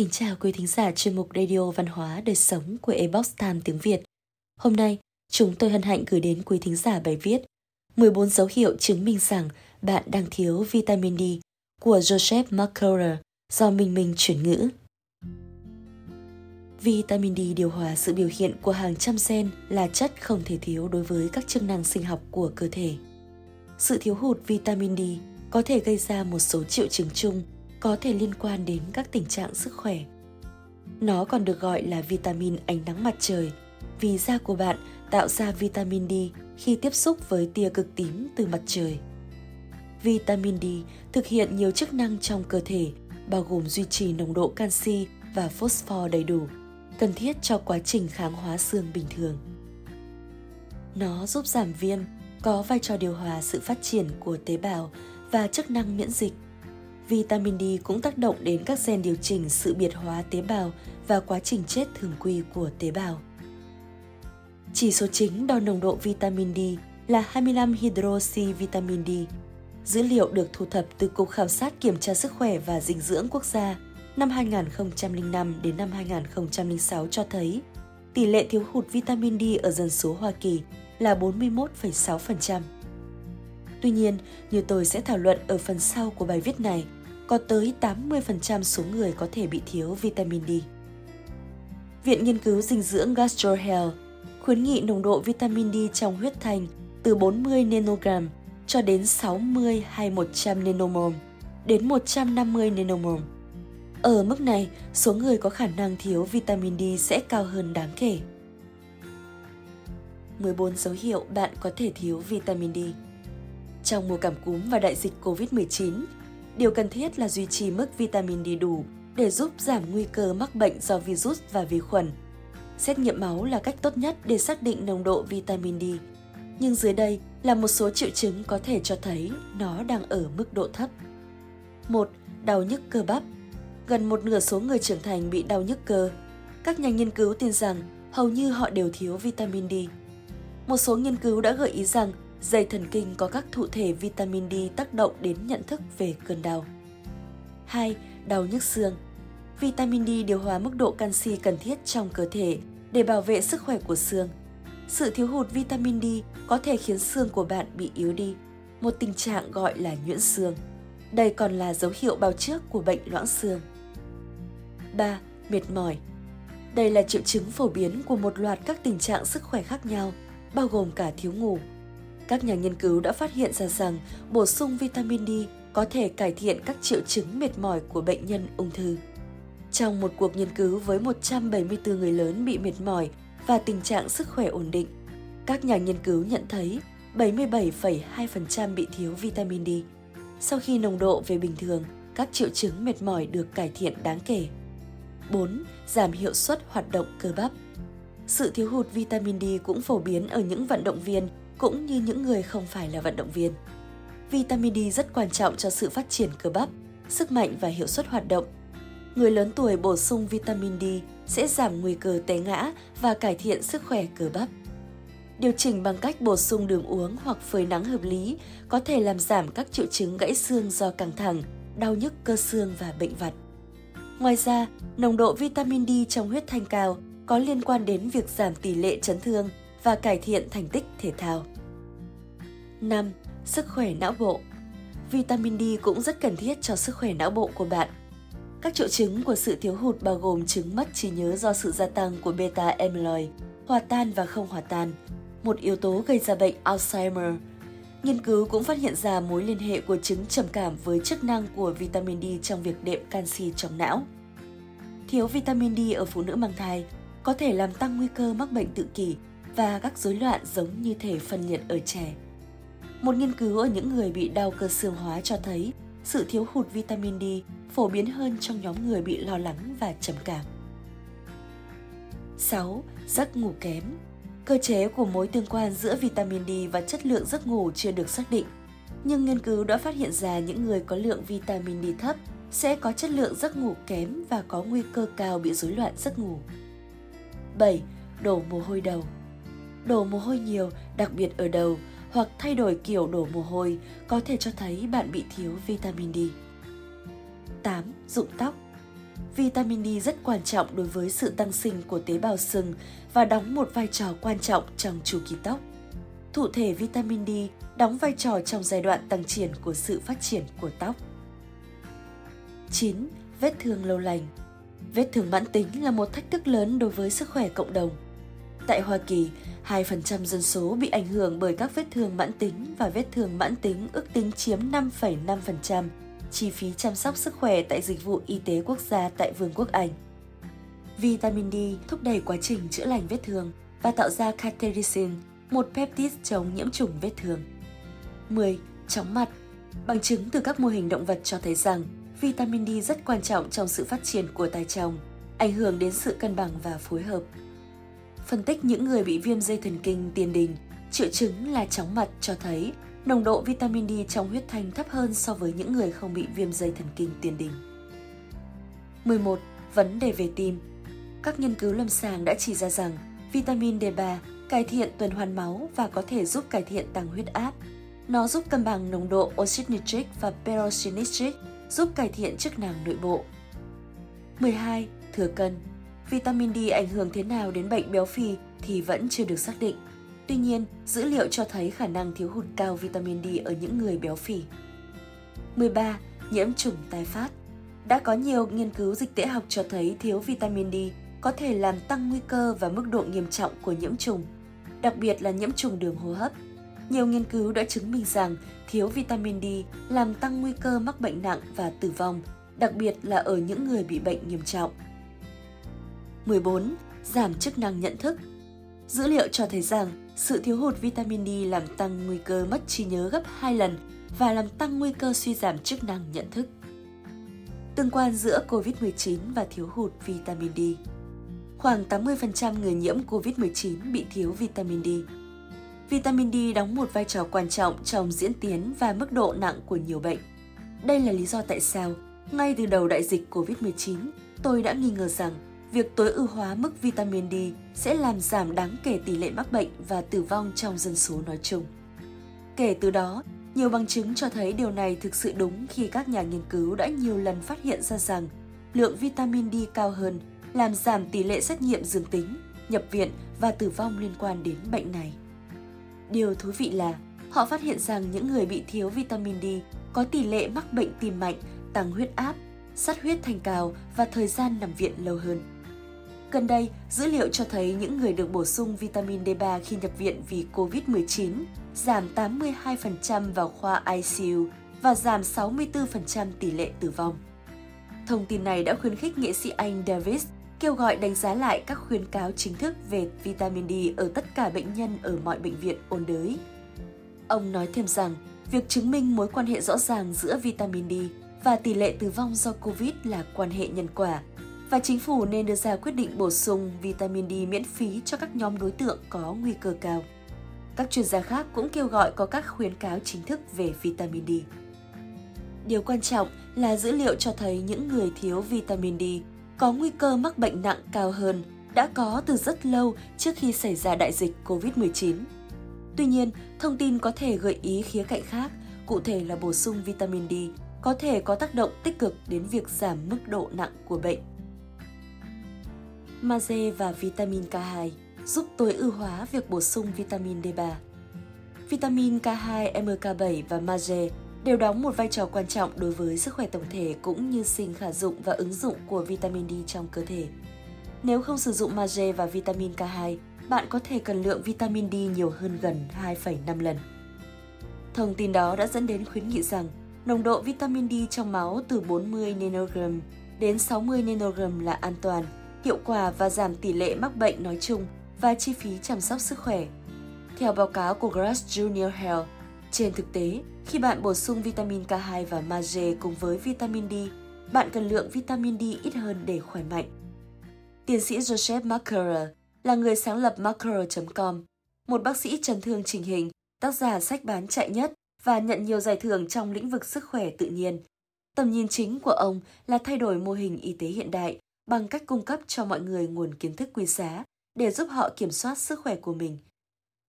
kính chào quý thính giả chuyên mục Radio Văn hóa Đời Sống của Ebox Time tiếng Việt. Hôm nay, chúng tôi hân hạnh gửi đến quý thính giả bài viết 14 dấu hiệu chứng minh rằng bạn đang thiếu vitamin D của Joseph McCullough do Minh Minh chuyển ngữ. Vitamin D điều hòa sự biểu hiện của hàng trăm gen là chất không thể thiếu đối với các chức năng sinh học của cơ thể. Sự thiếu hụt vitamin D có thể gây ra một số triệu chứng chung có thể liên quan đến các tình trạng sức khỏe. Nó còn được gọi là vitamin ánh nắng mặt trời vì da của bạn tạo ra vitamin D khi tiếp xúc với tia cực tím từ mặt trời. Vitamin D thực hiện nhiều chức năng trong cơ thể, bao gồm duy trì nồng độ canxi và phosphor đầy đủ, cần thiết cho quá trình kháng hóa xương bình thường. Nó giúp giảm viêm, có vai trò điều hòa sự phát triển của tế bào và chức năng miễn dịch. Vitamin D cũng tác động đến các gen điều chỉnh sự biệt hóa tế bào và quá trình chết thường quy của tế bào. Chỉ số chính đo nồng độ vitamin D là 25 hydroxy vitamin D. Dữ liệu được thu thập từ Cục Khảo sát Kiểm tra Sức khỏe và Dinh dưỡng Quốc gia năm 2005 đến năm 2006 cho thấy tỷ lệ thiếu hụt vitamin D ở dân số Hoa Kỳ là 41,6%. Tuy nhiên, như tôi sẽ thảo luận ở phần sau của bài viết này, có tới 80% số người có thể bị thiếu vitamin D. Viện Nghiên cứu Dinh dưỡng GastroHealth khuyến nghị nồng độ vitamin D trong huyết thanh từ 40 nanogram cho đến 60 hay 100 nanomol đến 150 nanomol. Ở mức này, số người có khả năng thiếu vitamin D sẽ cao hơn đáng kể. 14 dấu hiệu bạn có thể thiếu vitamin D. Trong mùa cảm cúm và đại dịch COVID-19, điều cần thiết là duy trì mức vitamin D đủ để giúp giảm nguy cơ mắc bệnh do virus và vi khuẩn. Xét nghiệm máu là cách tốt nhất để xác định nồng độ vitamin D. Nhưng dưới đây là một số triệu chứng có thể cho thấy nó đang ở mức độ thấp. 1. Đau nhức cơ bắp. Gần một nửa số người trưởng thành bị đau nhức cơ. Các nhà nghiên cứu tin rằng hầu như họ đều thiếu vitamin D. Một số nghiên cứu đã gợi ý rằng dây thần kinh có các thụ thể vitamin D tác động đến nhận thức về cơn đau. 2. Đau nhức xương Vitamin D điều hòa mức độ canxi cần thiết trong cơ thể để bảo vệ sức khỏe của xương. Sự thiếu hụt vitamin D có thể khiến xương của bạn bị yếu đi, một tình trạng gọi là nhuyễn xương. Đây còn là dấu hiệu báo trước của bệnh loãng xương. 3. Mệt mỏi Đây là triệu chứng phổ biến của một loạt các tình trạng sức khỏe khác nhau, bao gồm cả thiếu ngủ, các nhà nghiên cứu đã phát hiện ra rằng bổ sung vitamin D có thể cải thiện các triệu chứng mệt mỏi của bệnh nhân ung thư. Trong một cuộc nghiên cứu với 174 người lớn bị mệt mỏi và tình trạng sức khỏe ổn định, các nhà nghiên cứu nhận thấy 77,2% bị thiếu vitamin D. Sau khi nồng độ về bình thường, các triệu chứng mệt mỏi được cải thiện đáng kể. 4. Giảm hiệu suất hoạt động cơ bắp. Sự thiếu hụt vitamin D cũng phổ biến ở những vận động viên cũng như những người không phải là vận động viên. Vitamin D rất quan trọng cho sự phát triển cơ bắp, sức mạnh và hiệu suất hoạt động. Người lớn tuổi bổ sung vitamin D sẽ giảm nguy cơ té ngã và cải thiện sức khỏe cơ bắp. Điều chỉnh bằng cách bổ sung đường uống hoặc phơi nắng hợp lý có thể làm giảm các triệu chứng gãy xương do căng thẳng, đau nhức cơ xương và bệnh vặt. Ngoài ra, nồng độ vitamin D trong huyết thanh cao có liên quan đến việc giảm tỷ lệ chấn thương và cải thiện thành tích thể thao. 5. Sức khỏe não bộ Vitamin D cũng rất cần thiết cho sức khỏe não bộ của bạn. Các triệu chứng của sự thiếu hụt bao gồm chứng mất trí nhớ do sự gia tăng của beta amyloid, hòa tan và không hòa tan, một yếu tố gây ra bệnh Alzheimer. Nghiên cứu cũng phát hiện ra mối liên hệ của chứng trầm cảm với chức năng của vitamin D trong việc đệm canxi trong não. Thiếu vitamin D ở phụ nữ mang thai có thể làm tăng nguy cơ mắc bệnh tự kỷ và các rối loạn giống như thể phân liệt ở trẻ. Một nghiên cứu ở những người bị đau cơ xương hóa cho thấy sự thiếu hụt vitamin D phổ biến hơn trong nhóm người bị lo lắng và trầm cảm. 6. Giấc ngủ kém Cơ chế của mối tương quan giữa vitamin D và chất lượng giấc ngủ chưa được xác định, nhưng nghiên cứu đã phát hiện ra những người có lượng vitamin D thấp sẽ có chất lượng giấc ngủ kém và có nguy cơ cao bị rối loạn giấc ngủ. 7. Đổ mồ hôi đầu Đổ mồ hôi nhiều, đặc biệt ở đầu, hoặc thay đổi kiểu đổ mồ hôi có thể cho thấy bạn bị thiếu vitamin D. 8. Rụng tóc vitamin D rất quan trọng đối với sự tăng sinh của tế bào sừng và đóng một vai trò quan trọng trong chu kỳ tóc. Thụ thể vitamin D đóng vai trò trong giai đoạn tăng triển của sự phát triển của tóc. 9. Vết thương lâu lành Vết thương mãn tính là một thách thức lớn đối với sức khỏe cộng đồng. Tại Hoa Kỳ, 2% dân số bị ảnh hưởng bởi các vết thương mãn tính và vết thương mãn tính ước tính chiếm 5,5% chi phí chăm sóc sức khỏe tại dịch vụ y tế quốc gia tại Vương quốc Anh. Vitamin D thúc đẩy quá trình chữa lành vết thương và tạo ra cathepsin, một peptide chống nhiễm trùng vết thương. 10. Chóng mặt Bằng chứng từ các mô hình động vật cho thấy rằng vitamin D rất quan trọng trong sự phát triển của tai trồng, ảnh hưởng đến sự cân bằng và phối hợp. Phân tích những người bị viêm dây thần kinh tiền đình, triệu chứng là chóng mặt cho thấy nồng độ vitamin D trong huyết thanh thấp hơn so với những người không bị viêm dây thần kinh tiền đình. 11. Vấn đề về tim Các nghiên cứu lâm sàng đã chỉ ra rằng vitamin D3 cải thiện tuần hoàn máu và có thể giúp cải thiện tăng huyết áp. Nó giúp cân bằng nồng độ oxit nitric và peroxynitric, giúp cải thiện chức năng nội bộ. 12. Thừa cân Vitamin D ảnh hưởng thế nào đến bệnh béo phì thì vẫn chưa được xác định. Tuy nhiên, dữ liệu cho thấy khả năng thiếu hụt cao vitamin D ở những người béo phì. 13. Nhiễm trùng tái phát Đã có nhiều nghiên cứu dịch tễ học cho thấy thiếu vitamin D có thể làm tăng nguy cơ và mức độ nghiêm trọng của nhiễm trùng, đặc biệt là nhiễm trùng đường hô hấp. Nhiều nghiên cứu đã chứng minh rằng thiếu vitamin D làm tăng nguy cơ mắc bệnh nặng và tử vong, đặc biệt là ở những người bị bệnh nghiêm trọng. 14. Giảm chức năng nhận thức Dữ liệu cho thấy rằng sự thiếu hụt vitamin D làm tăng nguy cơ mất trí nhớ gấp 2 lần và làm tăng nguy cơ suy giảm chức năng nhận thức. Tương quan giữa COVID-19 và thiếu hụt vitamin D Khoảng 80% người nhiễm COVID-19 bị thiếu vitamin D. Vitamin D đóng một vai trò quan trọng trong diễn tiến và mức độ nặng của nhiều bệnh. Đây là lý do tại sao, ngay từ đầu đại dịch COVID-19, tôi đã nghi ngờ rằng việc tối ưu hóa mức vitamin D sẽ làm giảm đáng kể tỷ lệ mắc bệnh và tử vong trong dân số nói chung. Kể từ đó, nhiều bằng chứng cho thấy điều này thực sự đúng khi các nhà nghiên cứu đã nhiều lần phát hiện ra rằng lượng vitamin D cao hơn làm giảm tỷ lệ xét nghiệm dương tính, nhập viện và tử vong liên quan đến bệnh này. Điều thú vị là họ phát hiện rằng những người bị thiếu vitamin D có tỷ lệ mắc bệnh tim mạnh, tăng huyết áp, sát huyết thành cao và thời gian nằm viện lâu hơn. Gần đây, dữ liệu cho thấy những người được bổ sung vitamin D3 khi nhập viện vì COVID-19 giảm 82% vào khoa ICU và giảm 64% tỷ lệ tử vong. Thông tin này đã khuyến khích nghệ sĩ Anh Davis kêu gọi đánh giá lại các khuyến cáo chính thức về vitamin D ở tất cả bệnh nhân ở mọi bệnh viện ôn đới. Ông nói thêm rằng, việc chứng minh mối quan hệ rõ ràng giữa vitamin D và tỷ lệ tử vong do COVID là quan hệ nhân quả và chính phủ nên đưa ra quyết định bổ sung vitamin D miễn phí cho các nhóm đối tượng có nguy cơ cao. Các chuyên gia khác cũng kêu gọi có các khuyến cáo chính thức về vitamin D. Điều quan trọng là dữ liệu cho thấy những người thiếu vitamin D có nguy cơ mắc bệnh nặng cao hơn đã có từ rất lâu trước khi xảy ra đại dịch COVID-19. Tuy nhiên, thông tin có thể gợi ý khía cạnh khác, cụ thể là bổ sung vitamin D có thể có tác động tích cực đến việc giảm mức độ nặng của bệnh. Magie và vitamin K2 giúp tối ưu hóa việc bổ sung vitamin D3. Vitamin K2, MK7 và magie đều đóng một vai trò quan trọng đối với sức khỏe tổng thể cũng như sinh khả dụng và ứng dụng của vitamin D trong cơ thể. Nếu không sử dụng magie và vitamin K2, bạn có thể cần lượng vitamin D nhiều hơn gần 2,5 lần. Thông tin đó đã dẫn đến khuyến nghị rằng nồng độ vitamin D trong máu từ 40 nanogram đến 60 nanogram là an toàn, hiệu quả và giảm tỷ lệ mắc bệnh nói chung và chi phí chăm sóc sức khỏe. Theo báo cáo của Grass Junior Health, trên thực tế, khi bạn bổ sung vitamin K2 và magie cùng với vitamin D, bạn cần lượng vitamin D ít hơn để khỏe mạnh. Tiến sĩ Joseph Marker là người sáng lập marker.com, một bác sĩ chấn thương trình hình, tác giả sách bán chạy nhất và nhận nhiều giải thưởng trong lĩnh vực sức khỏe tự nhiên. Tầm nhìn chính của ông là thay đổi mô hình y tế hiện đại bằng cách cung cấp cho mọi người nguồn kiến thức quý giá để giúp họ kiểm soát sức khỏe của mình –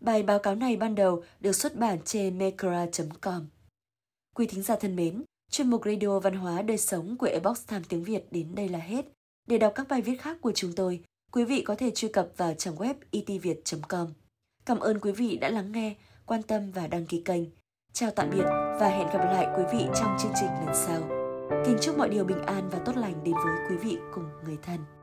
Bài báo cáo này ban đầu được xuất bản trên mekra.com. Quý thính giả thân mến, Chuyên mục Radio Văn hóa Đời Sống của Ebox Time tiếng Việt đến đây là hết. Để đọc các bài viết khác của chúng tôi, quý vị có thể truy cập vào trang web itviet.com. Cảm ơn quý vị đã lắng nghe, quan tâm và đăng ký kênh. Chào tạm biệt và hẹn gặp lại quý vị trong chương trình lần sau. Kính chúc mọi điều bình an và tốt lành đến với quý vị cùng người thân.